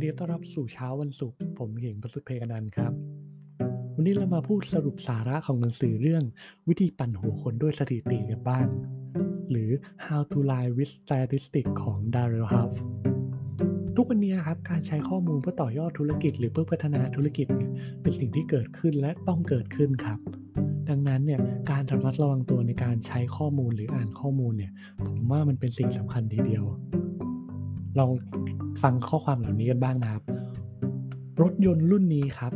นดีต้อนรับสู่เช้าวันศุกร์ผมเหงประสุทธิ์เพกนันครับ วันนี้เรามาพูดสรุปสาระของหนังสือเรื่องวิธีปั่นหัวคนด้วยสถิติกันบ้าง หรือ How to Lie with Statistics ของ Daryl Huff ทุกวันนี้ครับการใช้ข้อมูลเพื่อต่อยอดธุรกิจ หรือเพื่อพัฒนาธุรกิจเนี่ยเป็นสิ่งที่เกิดขึ้นและต้องเกิดขึ้นครับ ดังนั้นเนี่ยการระมัดระวังตัวในการใช้ข้อมูลหรืออ่านข้อมูลเนี่ยผมว่ามันเป็นสิ่งสำคัญทีเดียวลอง ฟังข้อความเหล่านี้กันบ้างนะครับ รถยนต์รุ่นนี้ครับ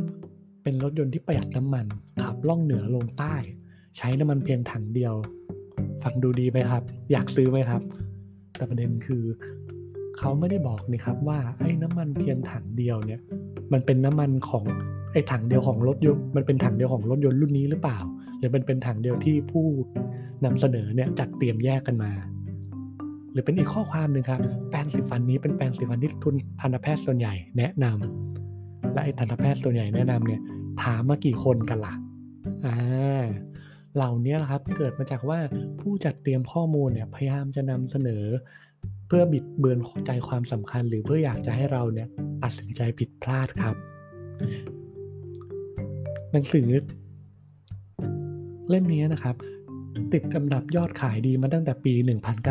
เป็นรถยนต์ที่ประหยัดน้ำมันขับล่องเหนือลงใต้ ใช้น้ำมันเพียงถังเดียว ฟังดูดีไหมครับ อยากซื้อไหมครับ แต่ประเด็นคือเขาไม่ได้บอกนี่ครับว่าไอ้น้ำมันเพียงถังเดียวเนี่ย มันเป็นน้ำมันของไอ้ถังเดียวของรถยนต์มันเป็นถังเดียวของรถยนต์รุ่นนี้หรือเปล่าหรือมันเป็นถังเดียวที่ผู้นำเสนอเนี่ยจัดเตรียมแยกกันมา หรือเป็นอีกข้อความหนึ่งครับ แปรงสีฟันนี้เป็นแปรงสีฟันที่ทุนทันตแพทย์ส่วนใหญ่แนะนำและไอ้ทันตแพทย์ส่วนใหญ่แนะนำเนี่ยถามมากี่คนกันละ่ะอ่าเหล่านี้นะครับเกิดมาจากว่าผู้จัดเตรียมข้อมูลเนี่ยพยายามจะนำเสนอ เพื่อบิดเบือนใจความสำคัญ หรือเพื่ออยากจะให้เราเนี่ยตัดสินใจผิดพลาดครับ หนังสือเล่มนี้นะครับ ติดอันดับยอดขายดีมาตั้งแต่ปี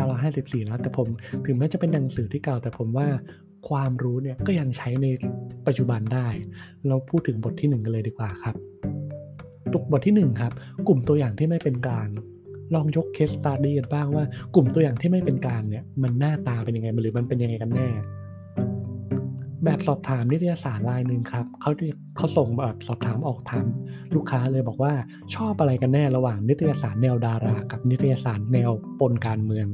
1954 แล้วแต่ผมถึงแม้จะเป็นหนังสือที่เก่าแต่ผมว่าความรู้เนี่ยก็ยังใช้ในปัจจุบันได้ เราพูดถึงบทที่ 1 กันเลยดีกว่าครับตุกบทที่ 1 ครับ กลุ่มตัวอย่างที่ไม่เป็นกลางลองยก case study กันบ้างว่ากลุ่มตัวอย่างที่ไม่เป็นกลางเนี่ยมันหน้าตาเป็นยังไงหรือมันเป็นยังไงกันแน่ แบบสอบถามนิตยสารรายหนึ่งครับเขาเขาส่งแบบสอบถามออกถามลูกค้าเลยบอกว่าชอบอะไรกันแน่ระหว่างนิตยสารแนวดารา กับนิตยสารแนวปนการเมือง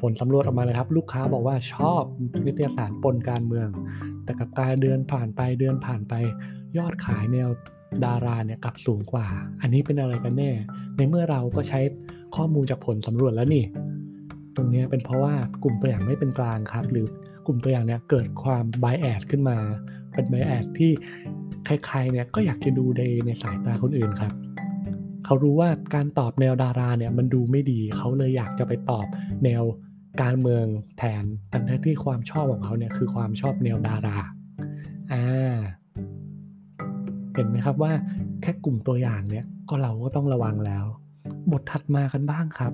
ผลสำรวจออกมาเลยครับ ลูกค้าบอกว่าชอบนิตยสารปนการเมือง แต่กับการเดือนผ่านไปเดือนผ่านไป ยอดขายแนวดาราเนี่ยกลับสูงกว่า อันนี้เป็นอะไรกันแน่ ในเมื่อเราก็ใช้ข้อมูลจากผลสำรวจแล้วนี่ ตรงนี้เป็นเพราะว่ากลุ่มตัวอย่างไม่เป็นกลางครับ หรือ ลุ่มตัวอย่างเนี่ยเกิดความไบแอดขึ้นมา เป็นไบแอดที่ใครๆเนี่ยก็อยากจะดูในในสายตาคนอื่นครับเขารู้ว่าการตอบแนวดาราเนี่ยมันดูไม่ดีเขาเลยอยากจะไปตอบแนวการเมืองแทนทั้งที่ความชอบของเขาเนี่ยคือความชอบแนวดาราอ่าเห็นไหมครับว่าแค่กลุ่มตัวอย่างเนี่ยก็เราก็ต้องระวังแล้ว บทถัดมากันบ้างครับ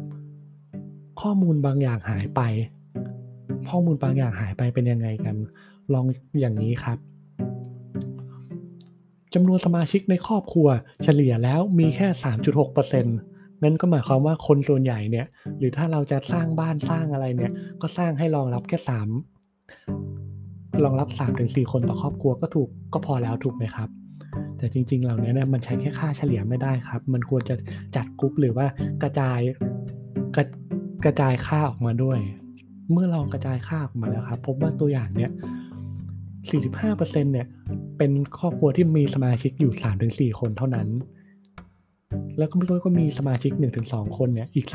ข้อมูลบางอย่างหายไป ข้อมูลบางอย่างหายไปเป็นยังไงกัน ลองอย่างนี้ครับจำนวนสมาชิกในครอบครัวเฉลี่ยแล้วมีแค่ 3.6%นั่นก็หมายความว่าคนส่วนใหญ่เนี่ย หรือถ้าเราจะสร้างบ้านสร้างอะไรเนี่ย ก็สร้างให้รองรับแค่3รองรับ3-4คนต่อครอบครัวก็ถูกก็พอแล้วถูกไหมครับ แต่จริง ๆ เหล่านี้เนี่ยมันใช้แค่ค่าเฉลี่ยไม่ได้ครับ มันควรจะจัดกรุ๊ปหรือว่ากระจายกระกระจายค่าออกมาด้วย เมื่อลองกระจายค่าออกมาแล้วครับ พบว่าตัวอย่างเนี่ย 45%เนี่ยเป็นครอบครัวที่มีสมาชิกอยู่ 3-4 คนเท่านั้น แล้วก็ไม่ก็มีสมาชิก 1-2 คนเนี่ยอีก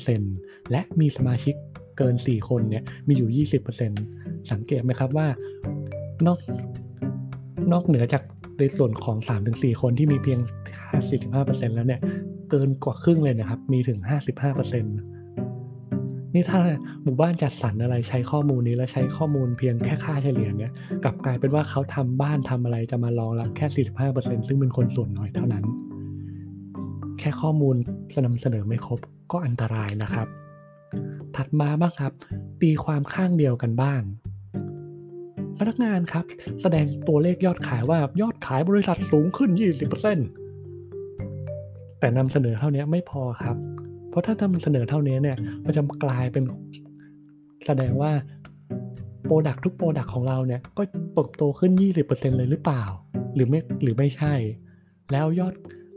35%และมีสมาชิกเกิน 4 คนเนี่ยมีอยู่ 20%สังเกตไหมครับว่านอกนอกเหนือจากในส่วนของ 3-4 คนที่มีเพียง45%แล้วเนี่ย เกินกว่าครึ่งเลยนะครับ มีถึง 55% นี่ถ้าหมู่บ้านจัดสรรอะไรใช้ข้อมูลนี้แล้วใช้ข้อมูลเพียงแค่ค่าเฉลี่ยเนี่ยกลับกลายเป็นว่าเขาทำบ้านทำอะไรจะมารองรับแค่ 45%ซึ่งเป็นคนส่วนน้อยเท่านั้น แค่ข้อมูลนำเสนอไม่ครบก็อันตรายนะครับ ถัดมาบ้างครับ ตีความข้างเดียวกันบ้าง พนักงานครับ แสดงตัวเลขยอดขายว่ายอดขายบริษัทสูงขึ้น 20%แต่นำเสนอเท่านี้ไม่พอครับ เพราะถ้าทำเสนอเท่านี้เนี่ยมันจะกลายเป็นแสดงว่าโปรดักทุกโปรดักของเราเนี่ยก็เติบโตขึ้น 20%เลยหรือเปล่า หรือไม่หรือไม่ใช่ แล้วยอด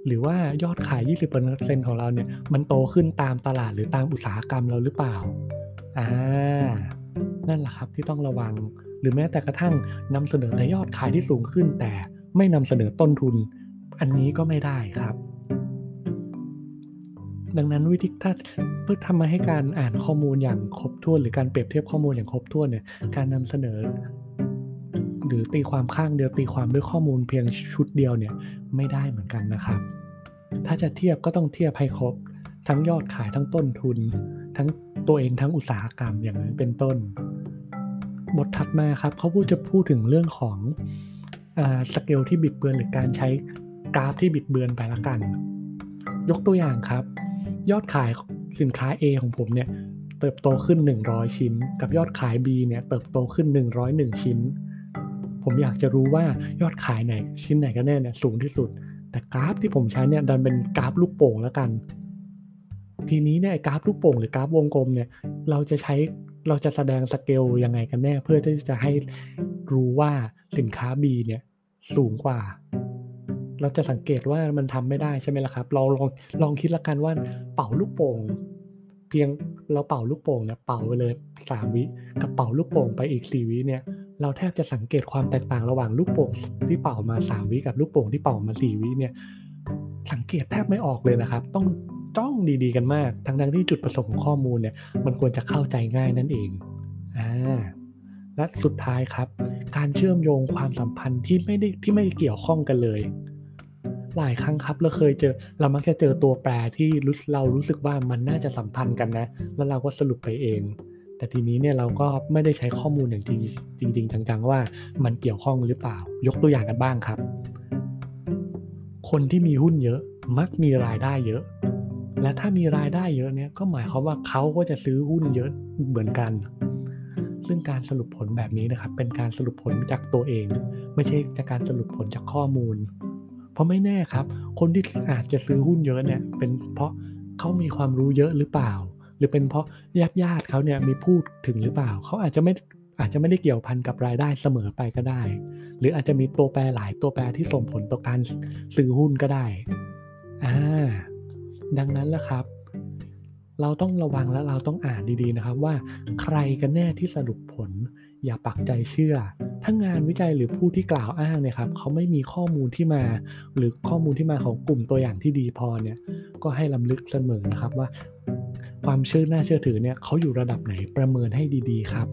หรือว่ายอดขาย 20%ของเราเนี่ยมันโตขึ้นตามตลาดหรือตามอุตสาหกรรมเราหรือเปล่าอ่านั่นแหละครับที่ต้องระวัง หรือแม้แต่กระทั่งนำเสนอแต่ยอดขายที่สูงขึ้นแต่ไม่นำเสนอต้นทุน อันนี้ก็ไม่ได้ครับ ดังนั้นวิธีถ้าเพื่อทำมาให้การอ่านข้อมูลอย่างครบถ้วน หรือการเปรียบเทียบข้อมูลอย่างครบถ้วนเนี่ยการนำเสนอ หรือตีความข้างเดียวตีความด้วยข้อมูลเพียงชุดเดียวเนี่ยไม่ได้เหมือนกันนะครับ ถ้าจะเทียบก็ต้องเทียบให้ครบ ทั้งยอดขายทั้งต้นทุน ทั้งตัวเองทั้งอุตสาหกรรมอย่างนั้นเป็นต้น บทถัดมาครับเขาพูดจะพูดถึงเรื่องของอสเกลที่บิดเบือนหรือการใช้กราฟที่บิดเบือนไปละกัน ยกตัวอย่างครับ ยอดขายสินค้า A ของผมเนี่ยเติบโตขึ้น 100 ชิ้น กับยอดขาย B เนี่ยเติบโตขึ้น 101 ชิ้น ผมอยากจะรู้ว่ายอดขายไหน ชิ้นไหนกันแน่เนี่ยสูงที่สุด แต่กราฟที่ผมใช้เนี่ยดันเป็นกราฟลูกโป่งแล้วกัน ทีนี้เนี่ยกราฟลูกโป่งหรือกราฟวงกลมเนี่ยเราจะใช้เราจะแสดงสเกลยังไงกันแน่ เพื่อที่จะให้รู้ว่าสินค้า B เนี่ยสูงกว่า เราจะสังเกตว่ามันทำไม่ได้ใช่ไหมล่ะครับ เราลองลองคิดละกันว่าเป่าลูกโป่งเพียงเราเป่าลูกโป่งเนี่ยเป่าไปเลย3วิกับเป่าลูกโป่งไปอีก4วิเนี่ยเราแทบจะสังเกตความแตกต่างระหว่างลูกโป่งที่เป่ามา3วิกับลูกโป่งที่เป่ามา4วิเนี่ยสังเกตแทบไม่ออกเลยนะครับ ต้องจ้องดีๆกันมาก ทั้งทั้งที่จุดประสงค์ของข้อมูลเนี่ยมันควรจะเข้าใจง่ายนั่นเองอ่าและสุดท้ายครับ การเชื่อมโยงความสัมพันธ์ที่ไม่ได้ที่ไม่เกี่ยวข้องกันเลย หลายครั้งครับเราเคยเจอ เรามักจะเจอตัวแปรที่รู้เรารู้สึกว่ามันน่าจะสัมพันธ์กันนะ แล้วเราก็สรุปไปเอง แต่ทีนี้เนี่ยเราก็ไม่ได้ใช้ข้อมูลอย่างจริงจริงจังๆว่ามันเกี่ยวข้องหรือเปล่า ยกตัวอย่างกันบ้างครับ คนที่มีหุ้นเยอะมักมีรายได้เยอะ และถ้ามีรายได้เยอะเนี่ยก็หมายความว่าเขาก็จะซื้อหุ้นเยอะเหมือนกัน ซึ่งการสรุปผลแบบนี้นะครับ เป็นการสรุปผลจากตัวเอง ไม่ใช่จากการสรุปผลจากข้อมูล เพราะไม่แน่ครับ คนที่อาจจะซื้อหุ้นเยอะเนี่ย เป็นเพราะเขามีความรู้เยอะหรือเปล่า หรือเป็นเพราะญาติญาติเขาเนี่ยมีพูดถึงหรือเปล่า เขาอาจจะไม่อาจจะไม่ได้เกี่ยวพันกับรายได้เสมอไปก็ได้ หรืออาจจะมีตัวแปรหลายตัวแปรที่ส่งผลต่อการซื้อหุ้นก็ได้อ่าดังนั้นแหละครับ เราต้องระวังและเราต้องอ่านดีๆนะครับว่า ใครกันแน่ที่สรุปผล อย่าปักใจเชื่อ ถ้างานวิจัยหรือผู้ที่กล่าวอ้างเนี่ยครับเขาไม่มีข้อมูลที่มา หรือข้อมูลที่มาของกลุ่มตัวอย่างที่ดีพอเนี่ยก็ให้ลำลึกเสมอนะครับว่า ความเชื่อน่าเชื่อถือเนี่ยเขาอยู่ระดับไหนประเมินให้ดีๆครับ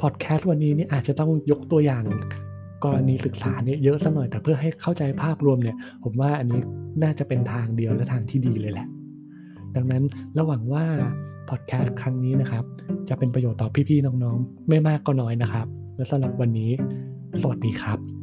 พอดแคสต์วันนี้เนี่ยอาจจะต้องยกตัวอย่างกรณีศึกษาเนี่ยเยอะสักหน่อยแต่เพื่อให้เข้าใจภาพรวมเนี่ย ผมว่าอันนี้น่าจะเป็นทางเดียวและทางที่ดีเลยแหละ ดังนั้นระหวังว่า พอดแคสต์ครั้งนี้นะครับ จะเป็นประโยชน์ต่อพี่ๆน้องๆ ไม่มากก็น้อยนะครับ และสำหรับวันนี้ สวัสดีครับ